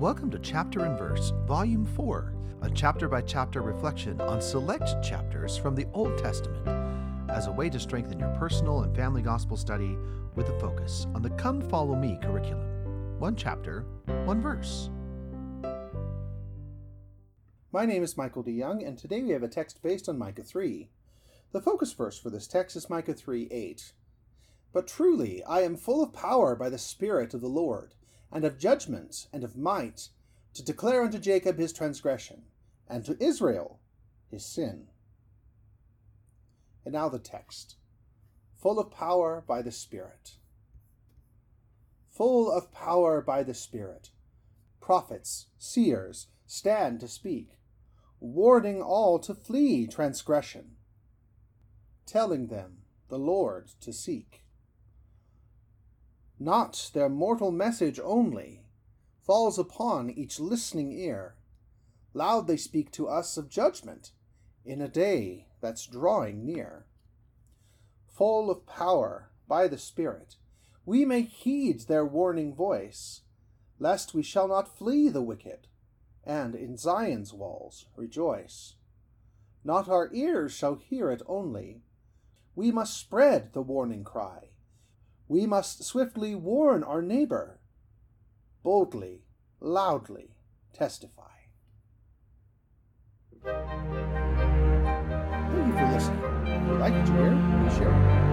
Welcome to Chapter and Verse, Volume 4, a chapter by chapter reflection on select chapters from the Old Testament as a way to strengthen your personal and family gospel study with a focus on the Come Follow Me curriculum. One chapter, one verse. My name is Michael D. Young, and today we have a text based on Micah 3. The focus verse for this text is Micah 3 8. But truly, I am full of power by the Spirit of the Lord, and of judgment, and of might, to declare unto Jacob his transgression, and to Israel his sin. And now the text full of power by the Spirit. Full of power by the Spirit. Prophets, seers, stand to speak warning all to flee transgression, telling them the Lord to seek. Not their mortal message only falls upon each listening ear. Loud they speak to us of judgment in a day that's drawing near. Full of power by the Spirit, we may heed their warning voice, lest we shall not flee the wicked and in Zion's walls rejoice. Not our ears shall hear it only. We must spread the warning cry. We must swiftly warn our neighbor, boldly, loudly testify. Thank you for listening. If you like what you hear, share.